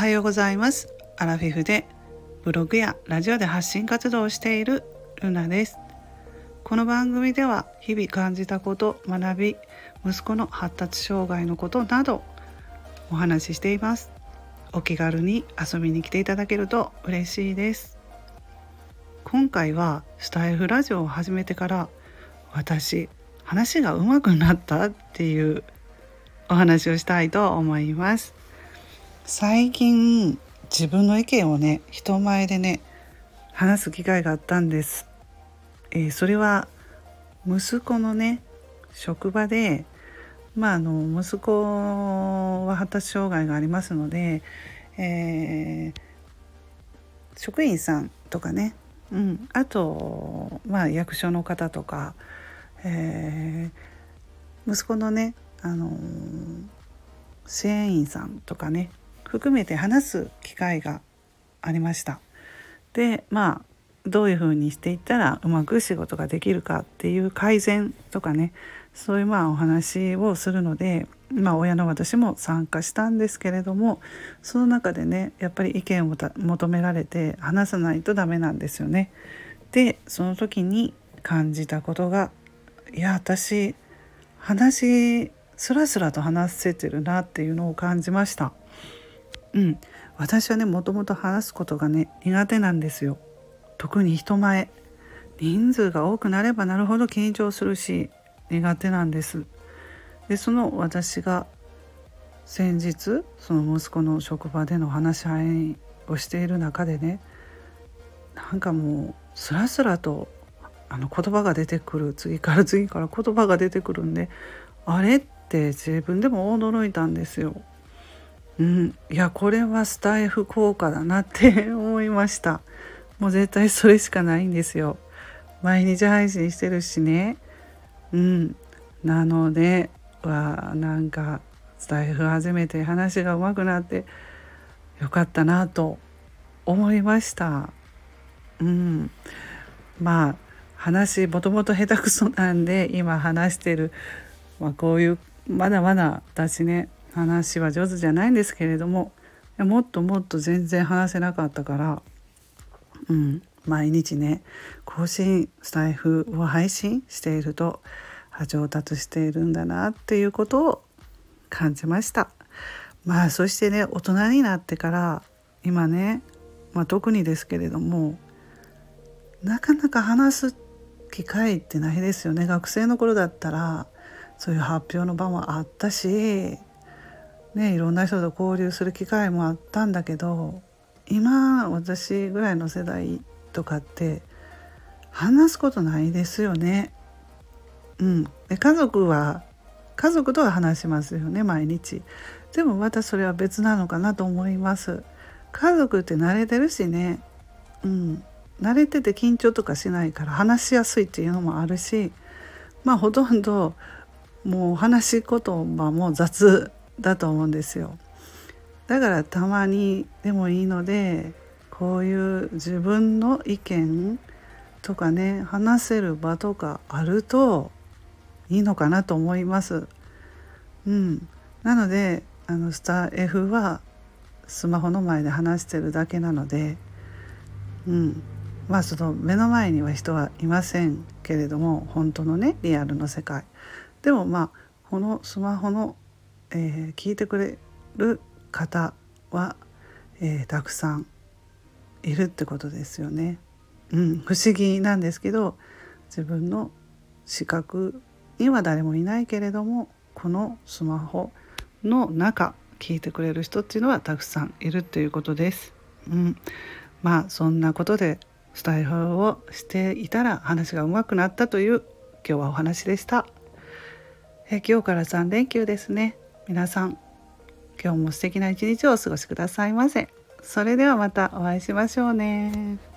はようございます。アラフィフでブログやラジオで発信活動をしているルナです。この番組では日々感じたこと学び息子の発達障害のことなどお話ししています。お気軽に遊びに来ていただけると嬉しいです。今回はスタイフラジオを始めてから私話が上手くなったっていうお話をしたいと思います。最近自分の意見をね人前でね話す機会があったんです、えー、それは息子のね職場でまああの息子は発達障害がありますので、えー、職員さんとかね、うん、あと、まあ、役所の方とか、えー、息子のね、あの支援員さんとかね含めて話す機会がありました。でまあどういうふうにしていったらうまく仕事ができるかっていう改善とかねそういうまあお話をするので、まあ、親の私も参加したんですけれどもその中でねやっぱり意見を求められて話さないとダメなんですよね。でその時に感じたことがいや私話スラスラと話せてるなっていうのを感じました。うん、私はねもともと話すことがね苦手なんですよ。特に人前。人数が多くなればなるほど緊張するし苦手なんです。でその私が先日その息子の職場での話し合いをしている中でねなんかもうスラスラとあの言葉が出てくる次から次から言葉が出てくるんであれって自分でも驚いたんですよ。うん、いやこれはスタイフ効果だなって思いました。もう絶対それしかないんですよ。毎日配信してるしね。うん。なのではなんかスタイフ初めて話が上手くなってよかったなと思いました。うん。まあ話もともと下手くそなんで今話してる、まあ、こういうまだまだ私ね。話は上手じゃないんですけれどももっともっと全然話せなかったから、うん、毎日ね更新スタイフを配信していると上達しているんだなっていうことを感じました。まあそしてね大人になってから今ね、まあ、特にですけれどもなかなか話す機会ってないですよね。学生の頃だったらそういう発表の場もあったしね、いろんな人と交流する機会もあったんだけど今私ぐらいの世代とかって話すことないですよね。うん、で家族は家族とは話しますよね毎日。でもまたそれは別なのかなと思います。家族って慣れてるしね、うん、慣れてて緊張とかしないから話しやすいっていうのもあるしまあほとんどもう話し言葉も雑だと思うんですよ。だからたまにでもいいのでこういう自分の意見とかね話せる場とかあるといいのかなと思います。うん、なのであのスター F はスマホの前で話してるだけなので、うん、まあその目の前には人はいませんけれども本当のねリアルの世界でもまあこのスマホのえー、聞いてくれる方は、えー、たくさんいるってことですよね。うん、不思議なんですけど自分の視覚には誰もいないけれどもこのスマホの中聞いてくれる人っていうのはたくさんいるっていうことです。うん、まあそんなことでスタイフをしていたら話が上手くなったという今日はお話でした。え今日から3連休ですね。皆さん今日も素敵な一日をお過ごしくださいませ。それではまたお会いしましょうね。